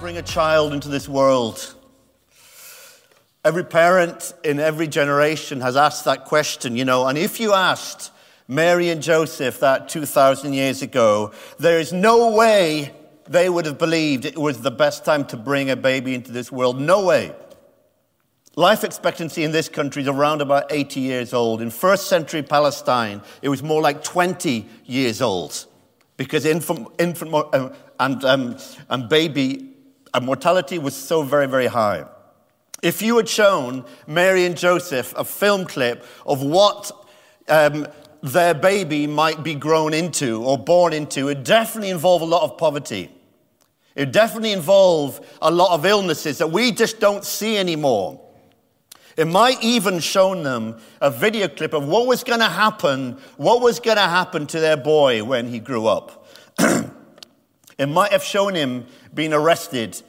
bring a child into this world? Every parent in every generation has asked that question, you know, and if you asked Mary and Joseph that 2,000 years ago, there is no way they would have believed it was the best time to bring a baby into this world. No way. Life expectancy in this country is around about 80 years old. In first century Palestine, it was more like 20 years old because infant, infant uh, and, um, and baby mortality was so very, very high. If you had shown Mary and Joseph a film clip of what um, their baby might be grown into or born into, it definitely involve a lot of poverty. It definitely involve a lot of illnesses that we just don't see anymore. It might even shown them a video clip of what was going to happen, what was going to happen to their boy when he grew up. it might have shown him being arrested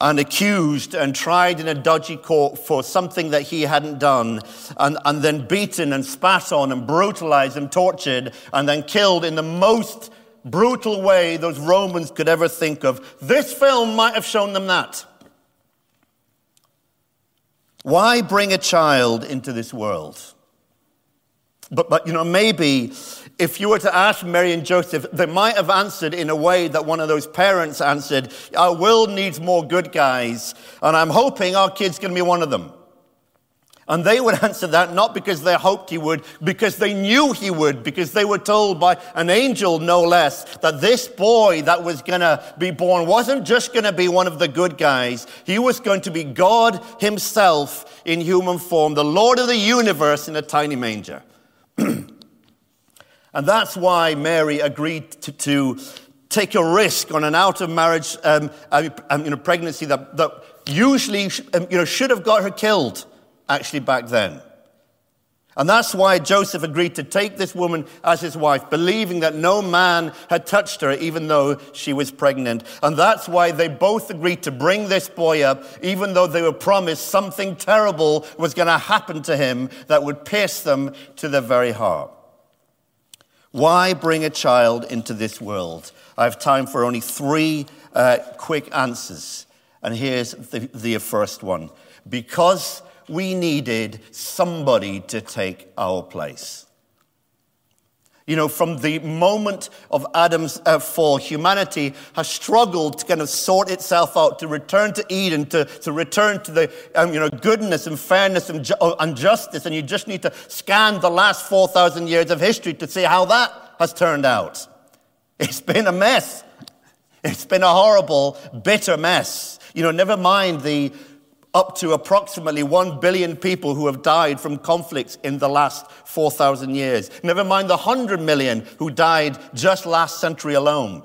and accused and tried in a dodgy court for something that he hadn't done, and, and then beaten and spat on and brutalized and tortured, and then killed in the most brutal way those Romans could ever think of. This film might have shown them that. Why bring a child into this world? But, but, you know, maybe if you were to ask Mary and Joseph, they might have answered in a way that one of those parents answered Our world needs more good guys, and I'm hoping our kid's going to be one of them. And they would answer that not because they hoped he would, because they knew he would, because they were told by an angel, no less, that this boy that was going to be born wasn't just going to be one of the good guys. He was going to be God himself in human form, the Lord of the universe in a tiny manger. And that's why Mary agreed to, to take a risk on an out of marriage um, um, you know, pregnancy that, that usually um, you know, should have got her killed, actually, back then. And that's why Joseph agreed to take this woman as his wife, believing that no man had touched her, even though she was pregnant. And that's why they both agreed to bring this boy up, even though they were promised something terrible was going to happen to him that would pierce them to the very heart. Why bring a child into this world? I have time for only three uh, quick answers. And here's the, the first one because we needed somebody to take our place. You know, from the moment of Adam's uh, fall, humanity has struggled to kind of sort itself out, to return to Eden, to, to return to the, um, you know, goodness and fairness and, ju- uh, and justice. And you just need to scan the last 4,000 years of history to see how that has turned out. It's been a mess. It's been a horrible, bitter mess. You know, never mind the up to approximately 1 billion people who have died from conflicts in the last 4,000 years. Never mind the 100 million who died just last century alone.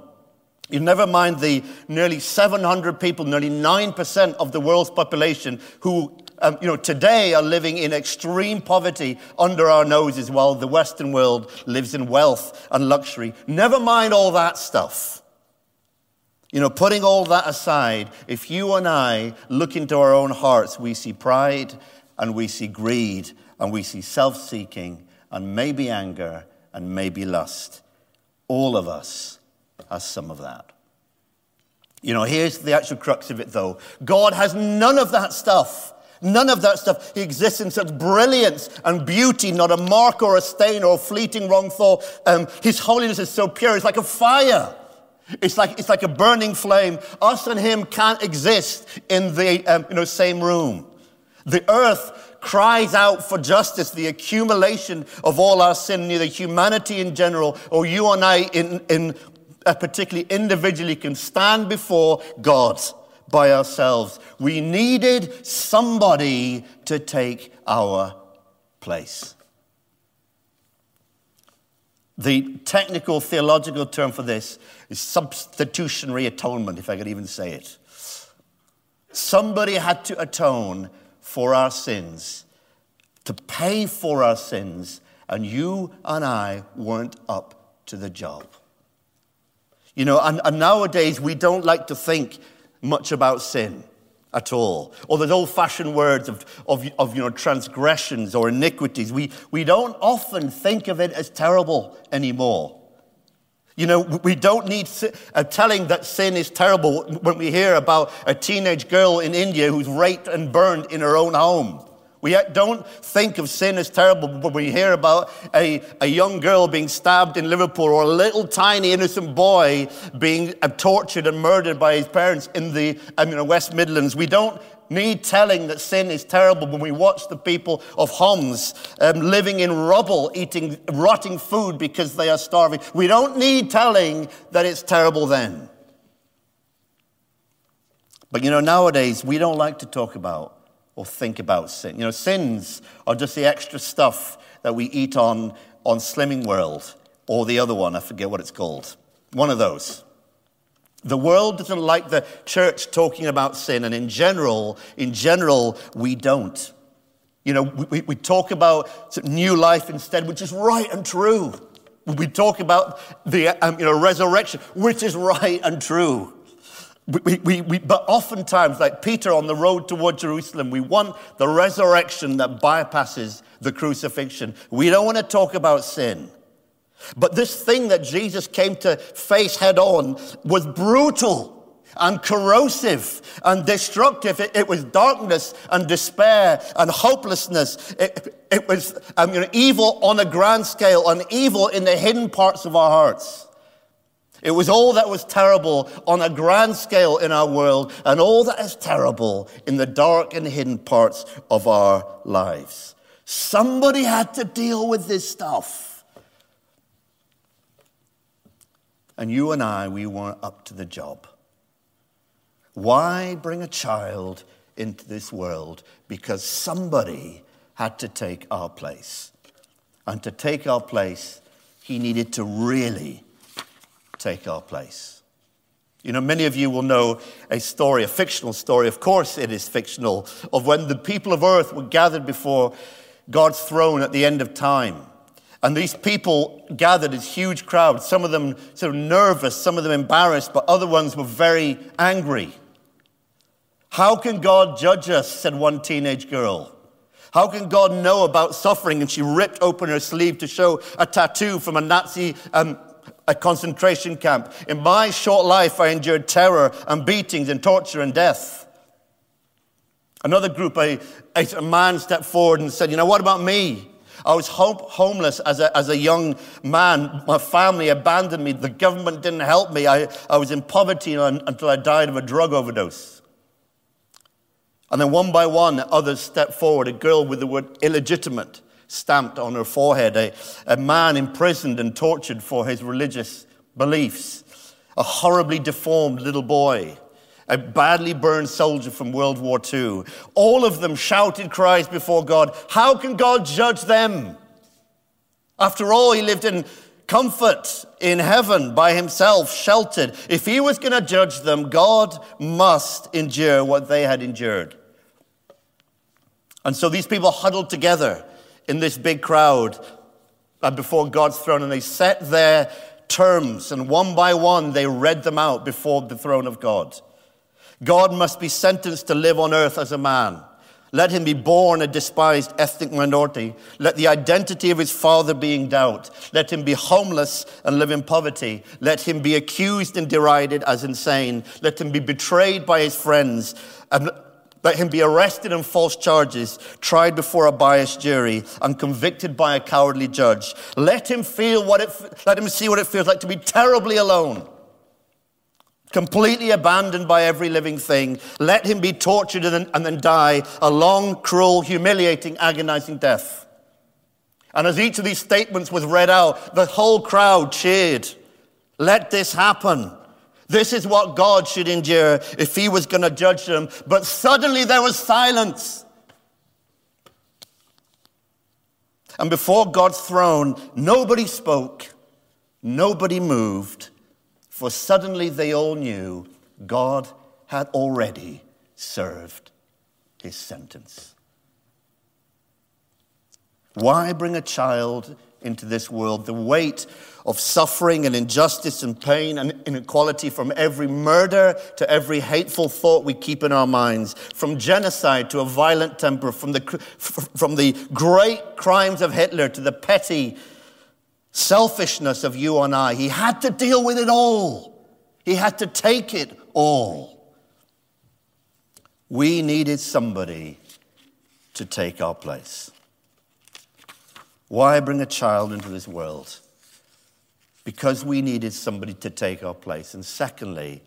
You never mind the nearly 700 people, nearly 9% of the world's population who um, you know, today are living in extreme poverty under our noses while the Western world lives in wealth and luxury. Never mind all that stuff. You know, putting all that aside, if you and I look into our own hearts, we see pride and we see greed and we see self seeking and maybe anger and maybe lust. All of us has some of that. You know, here's the actual crux of it though God has none of that stuff. None of that stuff. He exists in such brilliance and beauty, not a mark or a stain or a fleeting wrong thought. Um, his holiness is so pure, it's like a fire. It's like, it's like a burning flame. Us and him can't exist in the um, you know, same room. The earth cries out for justice, the accumulation of all our sin, neither humanity in general or you and I in, in uh, particularly individually can stand before God by ourselves. We needed somebody to take our place. The technical theological term for this is substitutionary atonement, if I could even say it. Somebody had to atone for our sins, to pay for our sins, and you and I weren't up to the job. You know, and, and nowadays we don't like to think much about sin at all. Or those old fashioned words of, of, of, you know, transgressions or iniquities. We, we don't often think of it as terrible anymore. You know, we don't need uh, telling that sin is terrible when we hear about a teenage girl in India who's raped and burned in her own home. We don't think of sin as terrible, when we hear about a, a young girl being stabbed in Liverpool or a little tiny innocent boy being uh, tortured and murdered by his parents in the I mean, West Midlands. We don't need telling that sin is terrible when we watch the people of Homs um, living in rubble, eating rotting food because they are starving. We don't need telling that it's terrible then. But you know, nowadays we don't like to talk about or think about sin. You know, sins are just the extra stuff that we eat on on Slimming World or the other one, I forget what it's called. One of those. The world doesn't like the church talking about sin, and in general, in general, we don't. You know, we, we talk about new life instead, which is right and true. We talk about the um, you know, resurrection, which is right and true. We, we, we, but oftentimes, like Peter on the road toward Jerusalem, we want the resurrection that bypasses the crucifixion. We don't want to talk about sin. But this thing that Jesus came to face head on was brutal and corrosive and destructive. It, it was darkness and despair and hopelessness. It, it was you know, evil on a grand scale and evil in the hidden parts of our hearts. It was all that was terrible on a grand scale in our world and all that is terrible in the dark and hidden parts of our lives. Somebody had to deal with this stuff. And you and I, we weren't up to the job. Why bring a child into this world? Because somebody had to take our place. And to take our place, he needed to really take our place. You know, many of you will know a story, a fictional story, of course it is fictional, of when the people of earth were gathered before God's throne at the end of time. And these people gathered, as huge crowds, some of them sort of nervous, some of them embarrassed, but other ones were very angry. How can God judge us? said one teenage girl. How can God know about suffering? And she ripped open her sleeve to show a tattoo from a Nazi um, a concentration camp. In my short life, I endured terror and beatings and torture and death. Another group, a, a man stepped forward and said, You know, what about me? I was homeless as a, as a young man. My family abandoned me. The government didn't help me. I, I was in poverty until I died of a drug overdose. And then one by one, others stepped forward. A girl with the word illegitimate stamped on her forehead. A, a man imprisoned and tortured for his religious beliefs. A horribly deformed little boy a badly burned soldier from World War II. All of them shouted cries before God. How can God judge them? After all, he lived in comfort in heaven by himself, sheltered. If he was going to judge them, God must endure what they had endured. And so these people huddled together in this big crowd uh, before God's throne and they set their terms and one by one they read them out before the throne of God. God must be sentenced to live on earth as a man. Let him be born a despised ethnic minority. Let the identity of his father be in doubt. Let him be homeless and live in poverty. Let him be accused and derided as insane. Let him be betrayed by his friends. And let him be arrested on false charges, tried before a biased jury, and convicted by a cowardly judge. Let him feel what it, let him see what it feels like to be terribly alone completely abandoned by every living thing. Let him be tortured and then, and then die a long, cruel, humiliating, agonizing death. And as each of these statements was read out, the whole crowd cheered. Let this happen. This is what God should endure if he was going to judge them. But suddenly there was silence. And before God's throne, nobody spoke, nobody moved, for suddenly they all knew God had already served his sentence. Why bring a child into this world? The weight of suffering and injustice and pain and inequality from every murder to every hateful thought we keep in our minds, from genocide to a violent temper, from the, from the great crimes of Hitler to the petty selfishness of you and I. He had to deal with it all, he had to take it all. We needed somebody to take our place. Why bring a child into this world? Because we needed somebody to take our place. And secondly,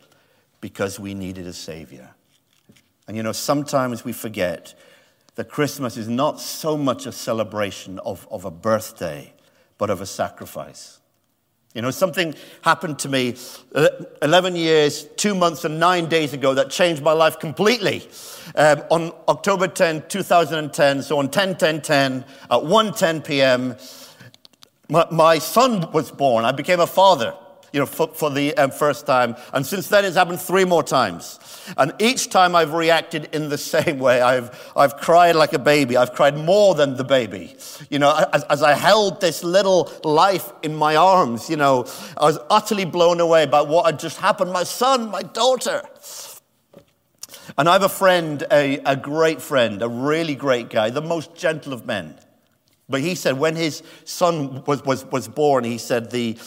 because we needed a Savior. And you know, sometimes we forget that Christmas is not so much a celebration of, of a birthday, but of a sacrifice. You know, something happened to me uh, 11 years, two months, and nine days ago that changed my life completely. Um, on October 10, 2010, so on 10 10 10 at 1 10 p.m., my, my son was born. I became a father you know, for, for the um, first time. And since then, it's happened three more times. And each time I've reacted in the same way. I've, I've cried like a baby. I've cried more than the baby. You know, as, as I held this little life in my arms, you know, I was utterly blown away by what had just happened. My son, my daughter. And I have a friend, a, a great friend, a really great guy, the most gentle of men. But he said when his son was, was, was born, he said the,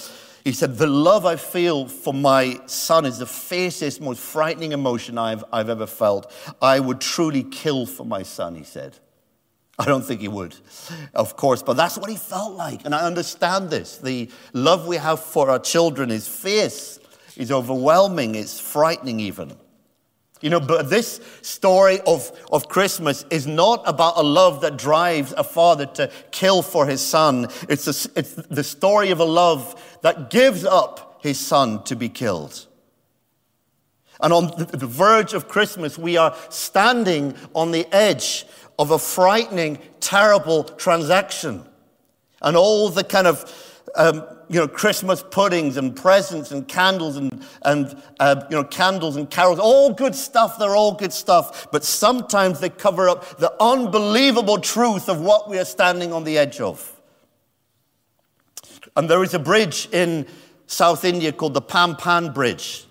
he said, The love I feel for my son is the fiercest, most frightening emotion I've, I've ever felt. I would truly kill for my son, he said. I don't think he would, of course, but that's what he felt like. And I understand this. The love we have for our children is fierce, is overwhelming, it's frightening even. You know, but this story of, of Christmas is not about a love that drives a father to kill for his son. It's, a, it's the story of a love that gives up his son to be killed. And on the verge of Christmas, we are standing on the edge of a frightening, terrible transaction. And all the kind of um, you know, Christmas puddings and presents and candles and, and uh, you know, candles and carols, all good stuff. They're all good stuff. But sometimes they cover up the unbelievable truth of what we are standing on the edge of. And there is a bridge in South India called the Pamban Bridge.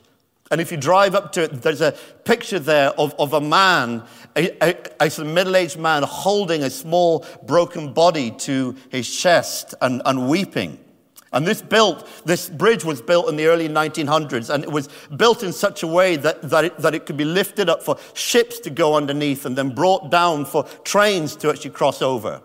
And if you drive up to it, there's a picture there of, of a man, a, a, a middle aged man, holding a small broken body to his chest and, and weeping. And this built, this bridge was built in the early 1900s, and it was built in such a way that, that, it, that it could be lifted up for ships to go underneath and then brought down for trains to actually cross over.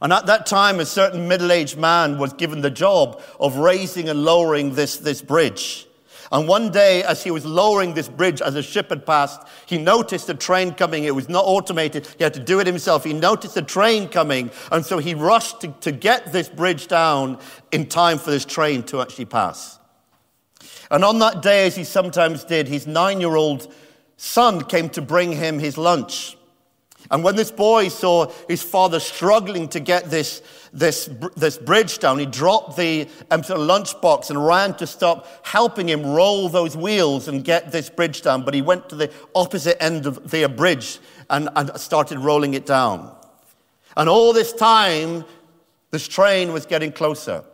And at that time, a certain middle aged man was given the job of raising and lowering this, this bridge. And one day, as he was lowering this bridge as a ship had passed, he noticed a train coming. It was not automated. He had to do it himself. He noticed a train coming. And so he rushed to, to get this bridge down in time for this train to actually pass. And on that day, as he sometimes did, his nine year old son came to bring him his lunch. And when this boy saw his father struggling to get this, this, this bridge down, he dropped the um, lunchbox and ran to stop helping him roll those wheels and get this bridge down. But he went to the opposite end of the bridge and, and started rolling it down. And all this time, this train was getting closer.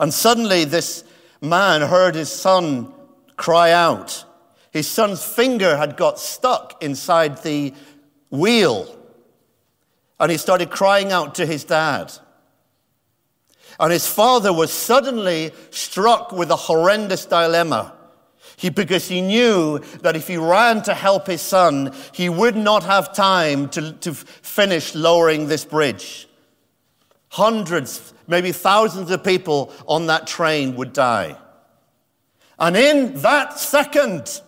And suddenly, this man heard his son cry out. His son's finger had got stuck inside the wheel, and he started crying out to his dad. And his father was suddenly struck with a horrendous dilemma. He, because he knew that if he ran to help his son, he would not have time to, to finish lowering this bridge. Hundreds, maybe thousands of people on that train would die. And in that second,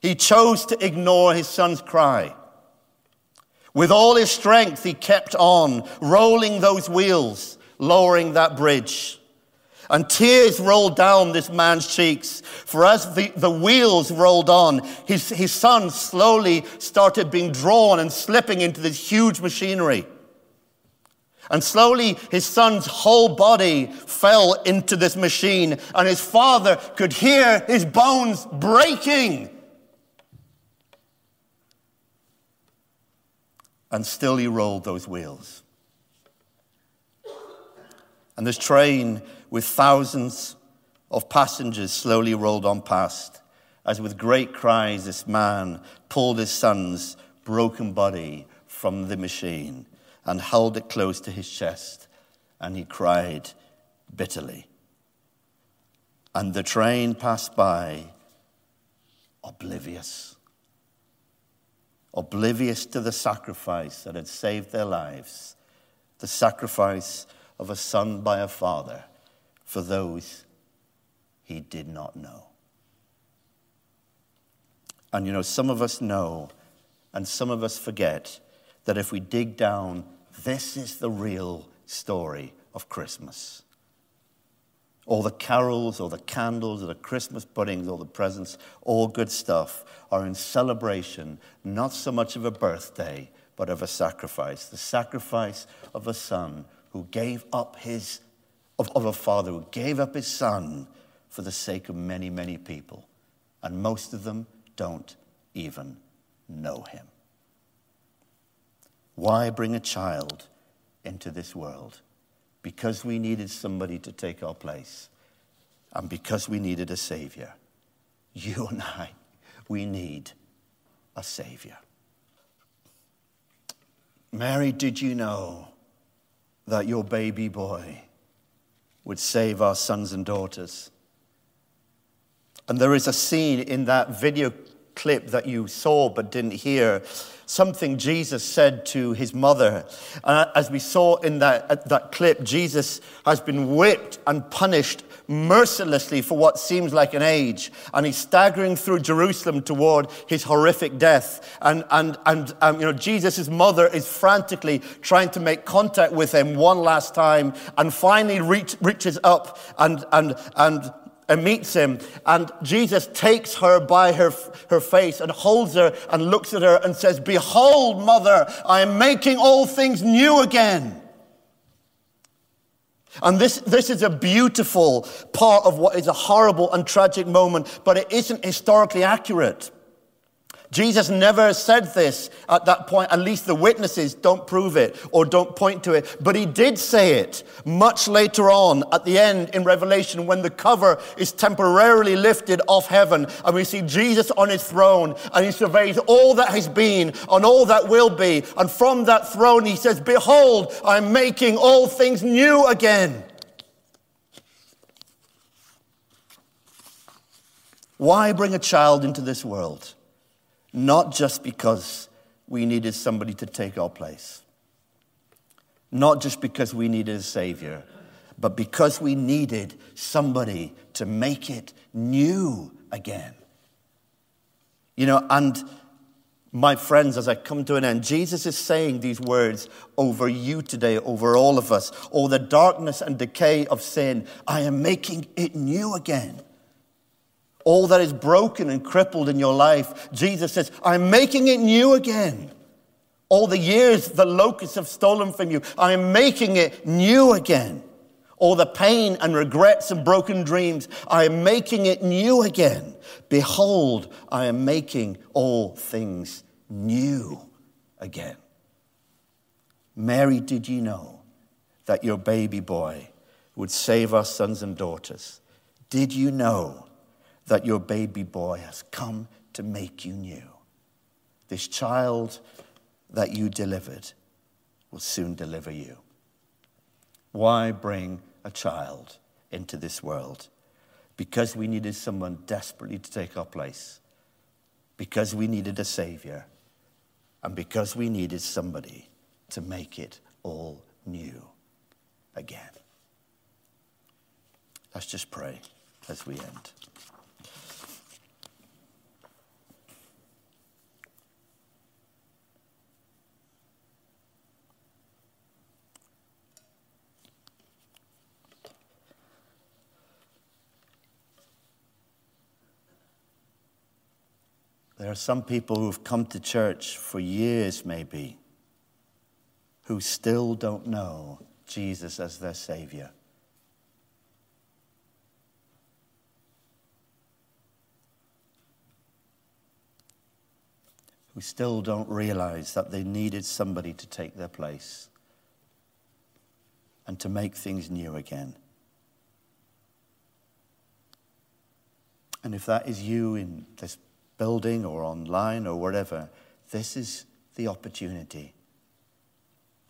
he chose to ignore his son's cry. With all his strength, he kept on, rolling those wheels, lowering that bridge. And tears rolled down this man's cheeks. For as the, the wheels rolled on, his, his son slowly started being drawn and slipping into this huge machinery. And slowly his son's whole body fell into this machine, and his father could hear his bones breaking and still he rolled those wheels. And this train with thousands of passengers slowly rolled on past, as with great cries this man pulled his son's broken body from the machine. and held it close to his chest, and he cried bitterly. And the train passed by, oblivious, oblivious to the sacrifice that had saved their lives, the sacrifice of a son by a father for those he did not know. And you know, some of us know, and some of us forget that if we dig down, this is the real story of Christmas. All the carols, all the candles, all the Christmas puddings, all the presents, all good stuff are in celebration, not so much of a birthday, but of a sacrifice. The sacrifice of a son who gave up his, of, of a father who gave up his son for the sake of many, many people. And most of them don't even know him. Why bring a child into this world? Because we needed somebody to take our place and because we needed a Savior. You and I, we need a Savior. Mary, did you know that your baby boy would save our sons and daughters? And there is a scene in that video clip that you saw but didn't hear, something Jesus said to his mother. Uh, as we saw in that, uh, that clip, Jesus has been whipped and punished mercilessly for what seems like an age. And he's staggering through Jerusalem toward his horrific death. And, and, and um, you know, Jesus' mother is frantically trying to make contact with him one last time and finally reach, reaches up and, and, and and meets him. And Jesus takes her by her, her face and holds her and looks at her and says, Behold, mother, I am making all things new again. And this, this is a beautiful part of what is a horrible and tragic moment, but it isn't historically accurate. Jesus never said this at that point. At least the witnesses don't prove it or don't point to it. But he did say it much later on at the end in Revelation when the cover is temporarily lifted off heaven and we see Jesus on his throne and he surveys all that has been and all that will be. And from that throne he says, Behold, I'm making all things new again. Why bring a child into this world? Not just because we needed somebody to take our place, not just because we needed a Savior, but because we needed somebody to make it new again. You know, and my friends, as I come to an end, Jesus is saying these words over you today, over all of us. Oh, the darkness and decay of sin, I am making it new again all that is broken and crippled in your life, Jesus says, I'm making it new again. All the years the locusts have stolen from you, I am making it new again. All the pain and regrets and broken dreams, I am making it new again. Behold, I am making all things new again. Mary, did you know that your baby boy would save our sons and daughters? Did you know that your baby boy has come to make you new. This child that you delivered will soon deliver you. Why bring a child into this world? Because we needed someone desperately to take our place, because we needed a Savior, and because we needed somebody to make it all new again. Let's just pray as we end. There are some people who've come to church for years, maybe, who still don't know Jesus as their Savior. Who still don't realize that they needed somebody to take their place and to make things new again. And if that is you in this building or online or wherever, this is the opportunity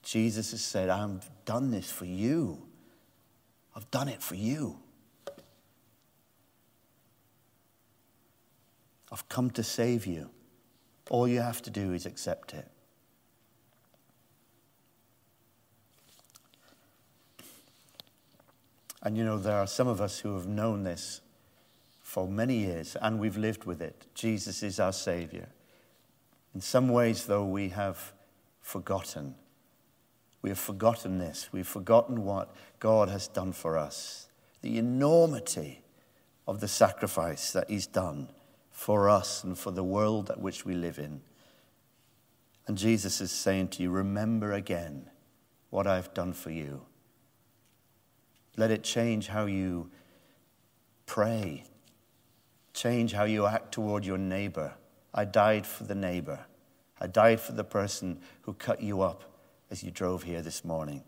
Jesus has said, I've done this for you. I've done it for you. I've come to save you. All you have to do is accept it. And you know, there are some of us who have known this for many years and we've lived with it. Jesus is our Savior. In some ways, though, we have forgotten. We have forgotten this. We've forgotten what God has done for us, the enormity of the sacrifice that He's done for us and for the world that which we live in. And Jesus is saying to you, Remember again what I've done for you. Let it change how you pray, change how you act toward your neighbor. I died for the neighbor. I died for the person who cut you up as you drove here this morning.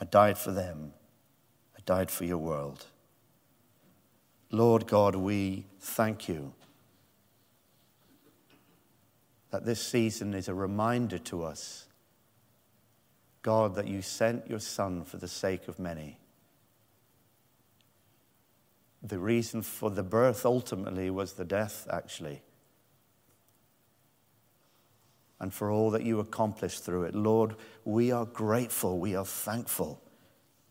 I died for them. I died for your world. Lord God, we thank you that this season is a reminder to us God, that you sent your Son for the sake of many. The reason for the birth ultimately was the death, actually. And for all that you accomplished through it. Lord, we are grateful. We are thankful.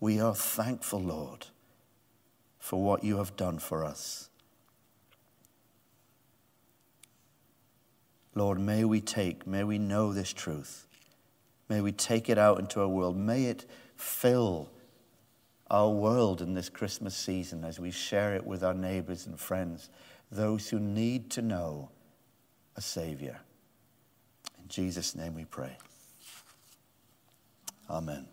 We are thankful, Lord, for what you have done for us. Lord, may we take, may we know this truth. May we take it out into our world. May it fill our world in this Christmas season as we share it with our neighbors and friends, those who need to know a Savior. In Jesus' name we pray. Amen.